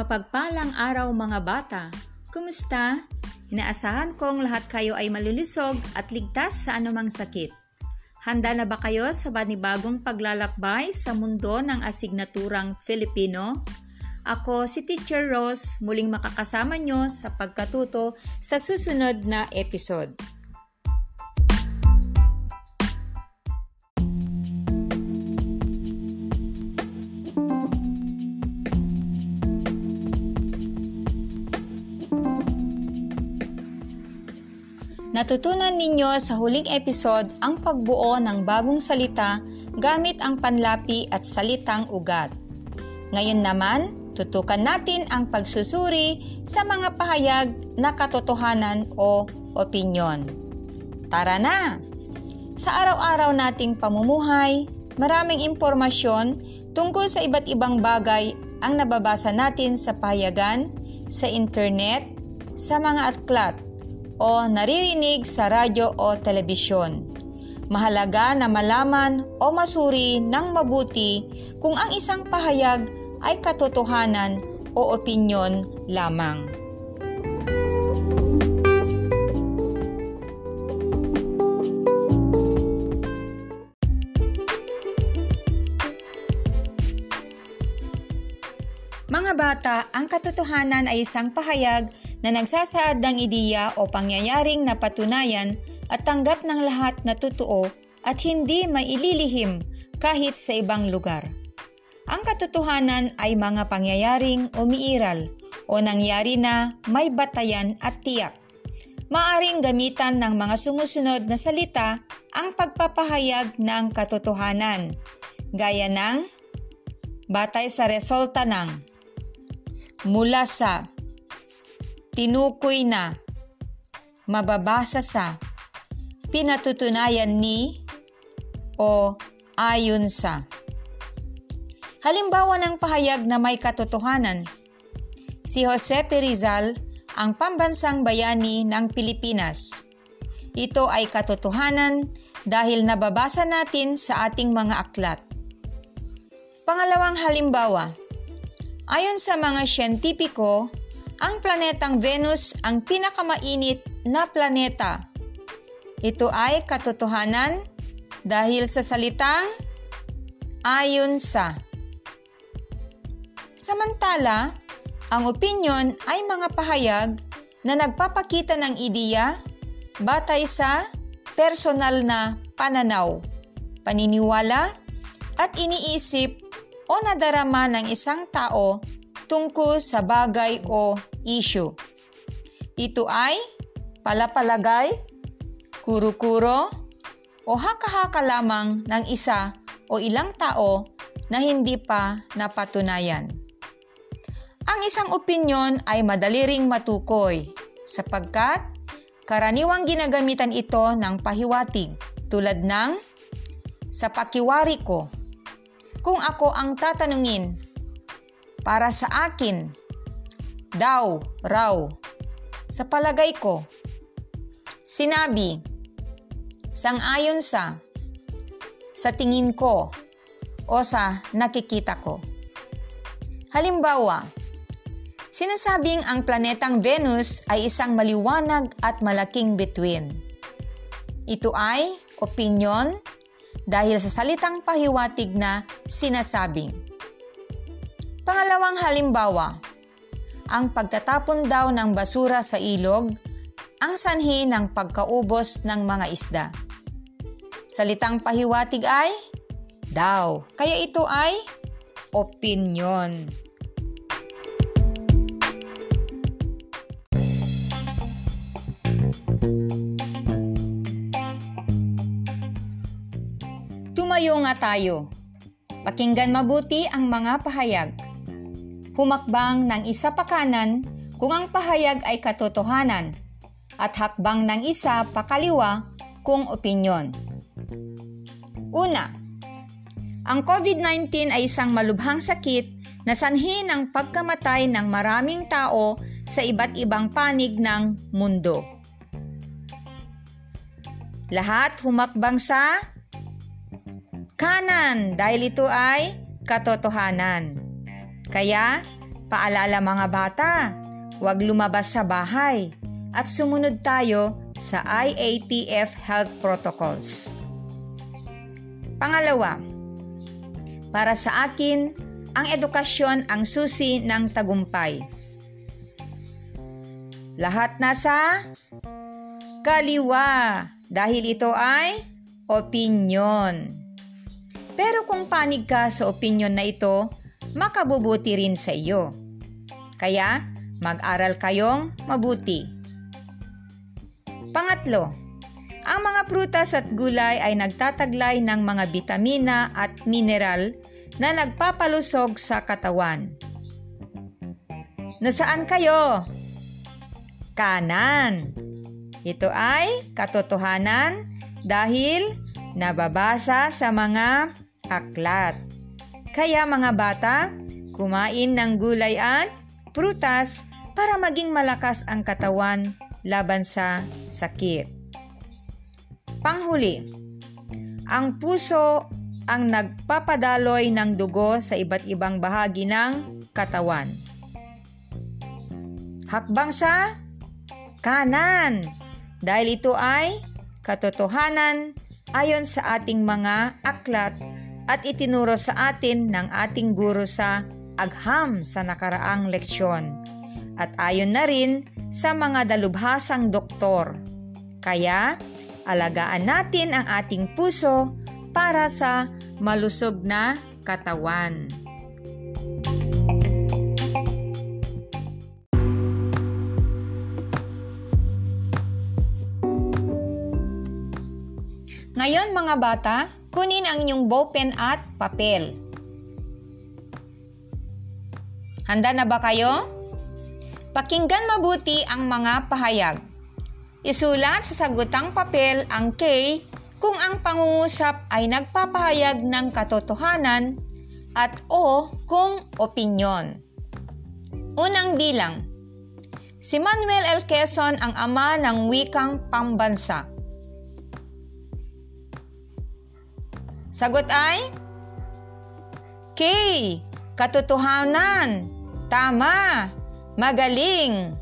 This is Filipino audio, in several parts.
Mapagpalang araw mga bata! Kumusta? Inaasahan kong lahat kayo ay malulusog at ligtas sa anumang sakit. Handa na ba kayo sa banibagong paglalakbay sa mundo ng asignaturang Filipino? Ako si Teacher Rose, muling makakasama nyo sa pagkatuto sa susunod na episode. Natutunan ninyo sa huling episode ang pagbuo ng bagong salita gamit ang panlapi at salitang ugat. Ngayon naman, tutukan natin ang pagsusuri sa mga pahayag na katotohanan o opinyon. Tara na! Sa araw-araw nating pamumuhay, maraming impormasyon tungkol sa iba't ibang bagay ang nababasa natin sa pahayagan, sa internet, sa mga aklat, o naririnig sa radyo o telebisyon. Mahalaga na malaman o masuri ng mabuti kung ang isang pahayag ay katotohanan o opinyon lamang. Mga bata, ang katotohanan ay isang pahayag na nagsasaad ng ideya o pangyayaring napatunayan at tanggap ng lahat na totoo at hindi maililihim kahit sa ibang lugar. Ang katotohanan ay mga pangyayaring umiiral o nangyari na may batayan at tiyak. Maaring gamitan ng mga sumusunod na salita ang pagpapahayag ng katotohanan, gaya ng batay sa resulta ng mula sa, tinukoy na, mababasa sa, pinatutunayan ni, o ayon sa. Halimbawa ng pahayag na may katotohanan, si Jose P. Rizal ang pambansang bayani ng Pilipinas. Ito ay katotohanan dahil nababasa natin sa ating mga aklat. Pangalawang halimbawa, Ayon sa mga siyentipiko, ang planetang Venus ang pinakamainit na planeta. Ito ay katotohanan dahil sa salitang ayon sa. Samantala, ang opinion ay mga pahayag na nagpapakita ng ideya batay sa personal na pananaw, paniniwala at iniisip o nadarama ng isang tao tungkol sa bagay o issue. Ito ay palapalagay, kuro-kuro, o haka-haka lamang ng isa o ilang tao na hindi pa napatunayan. Ang isang opinyon ay madali ring matukoy sapagkat karaniwang ginagamitan ito ng pahiwatig tulad ng sa pakiwari ko kung ako ang tatanungin, para sa akin, daw, raw, sa palagay ko, sinabi, sangayon sa, sa tingin ko, o sa nakikita ko. Halimbawa, sinasabing ang planetang Venus ay isang maliwanag at malaking bituin. Ito ay opinion dahil sa salitang pahiwatig na sinasabing. Pangalawang halimbawa, ang pagtatapon daw ng basura sa ilog ang sanhi ng pagkaubos ng mga isda. Salitang pahiwatig ay daw, kaya ito ay opinion. Tumayo nga tayo. Pakinggan mabuti ang mga pahayag. Humakbang ng isa pa kanan kung ang pahayag ay katotohanan at hakbang ng isa pa kaliwa kung opinyon. Una, ang COVID-19 ay isang malubhang sakit na sanhi ng pagkamatay ng maraming tao sa iba't ibang panig ng mundo. Lahat humakbang sa kanan dahil ito ay katotohanan. Kaya, Paalala mga bata, huwag lumabas sa bahay at sumunod tayo sa IATF Health Protocols. Pangalawa, para sa akin, ang edukasyon ang susi ng tagumpay. Lahat nasa kaliwa dahil ito ay opinyon. Pero kung panig ka sa opinyon na ito, makabubuti rin sa iyo. Kaya, mag-aral kayong mabuti. Pangatlo, ang mga prutas at gulay ay nagtataglay ng mga bitamina at mineral na nagpapalusog sa katawan. Nasaan kayo? Kanan. Ito ay katotohanan dahil nababasa sa mga aklat. Kaya mga bata, kumain ng gulay at prutas para maging malakas ang katawan laban sa sakit. Panghuli, ang puso ang nagpapadaloy ng dugo sa iba't ibang bahagi ng katawan. Hakbang sa kanan dahil ito ay katotohanan ayon sa ating mga aklat at itinuro sa atin ng ating guro sa agham sa nakaraang leksyon at ayon na rin sa mga dalubhasang doktor. Kaya, alagaan natin ang ating puso para sa malusog na katawan. Ngayon mga bata, kunin ang inyong ballpen at papel. Handa na ba kayo? Pakinggan mabuti ang mga pahayag. Isulat sa sagutang papel ang K kung ang pangungusap ay nagpapahayag ng katotohanan at O kung opinyon. Unang bilang. Si Manuel L. Quezon ang ama ng wikang pambansa. Sagot ay K. Katotohanan. Tama. Magaling.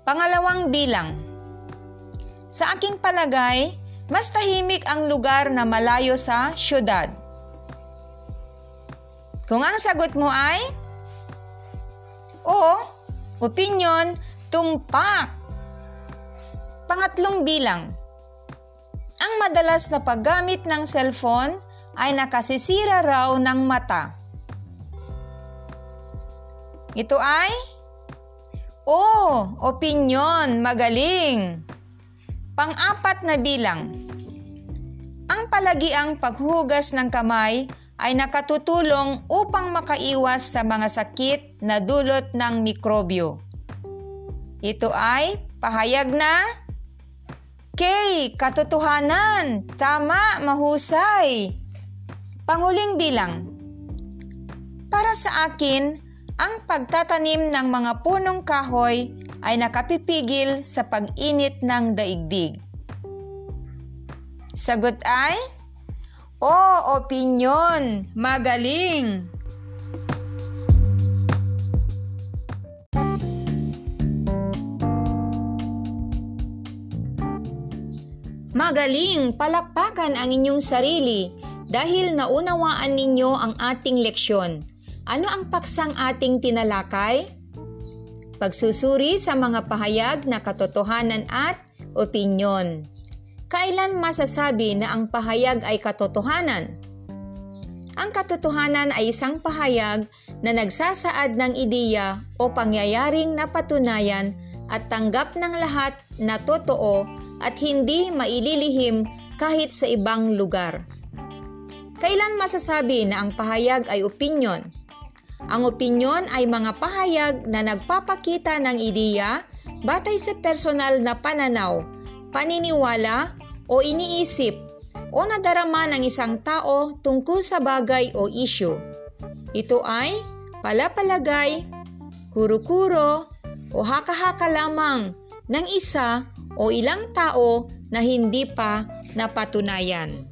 Pangalawang bilang. Sa aking palagay, mas tahimik ang lugar na malayo sa syudad. Kung ang sagot mo ay o, opinion, tumpak. Pangatlong bilang. Ang madalas na paggamit ng cellphone ay nakasisira raw ng mata. Ito ay Oh, opinyon, magaling. Pang-apat na bilang. Ang palagiang paghugas ng kamay ay nakatutulong upang makaiwas sa mga sakit na dulot ng mikrobyo. Ito ay pahayag na K. Katotohanan. Tama, mahusay. Panguling bilang. Para sa akin, ang pagtatanim ng mga punong kahoy ay nakapipigil sa pag-init ng daigdig. Sagot ay, O opinyon, magaling! Magaling! Palakpakan ang inyong sarili dahil naunawaan ninyo ang ating leksyon ano ang paksang ating tinalakay? Pagsusuri sa mga pahayag na katotohanan at opinyon. Kailan masasabi na ang pahayag ay katotohanan? Ang katotohanan ay isang pahayag na nagsasaad ng ideya o pangyayaring napatunayan at tanggap ng lahat na totoo at hindi maililihim kahit sa ibang lugar. Kailan masasabi na ang pahayag ay opinyon? Ang opinyon ay mga pahayag na nagpapakita ng ideya batay sa personal na pananaw, paniniwala o iniisip o nadarama ng isang tao tungkol sa bagay o isyu. Ito ay palapalagay, kuro-kuro o haka-haka lamang ng isa o ilang tao na hindi pa napatunayan.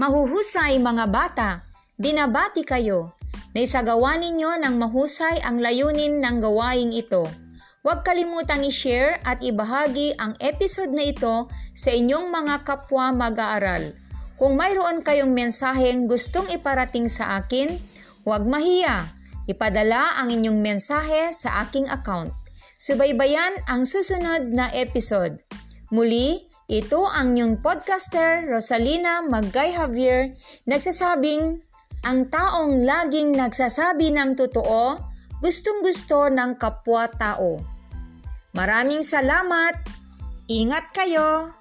Mahuhusay mga bata, binabati kayo. Naisagawa ninyo ng mahusay ang layunin ng gawaing ito. Huwag kalimutang i-share at ibahagi ang episode na ito sa inyong mga kapwa mag-aaral kung mayroon kayong mensaheng gustong iparating sa akin, huwag mahiya. Ipadala ang inyong mensahe sa aking account. Subaybayan ang susunod na episode. Muli, ito ang inyong podcaster Rosalina Magay Javier nagsasabing ang taong laging nagsasabi ng totoo, gustong-gusto ng kapwa-tao. Maraming salamat! Ingat kayo!